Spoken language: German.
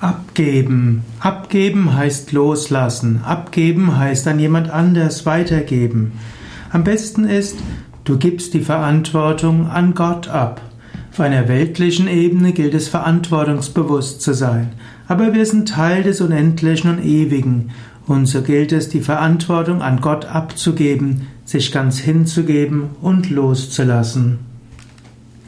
Abgeben. Abgeben heißt loslassen. Abgeben heißt an jemand anders weitergeben. Am besten ist, du gibst die Verantwortung an Gott ab. Auf einer weltlichen Ebene gilt es verantwortungsbewusst zu sein. Aber wir sind Teil des Unendlichen und Ewigen. Und so gilt es, die Verantwortung an Gott abzugeben, sich ganz hinzugeben und loszulassen.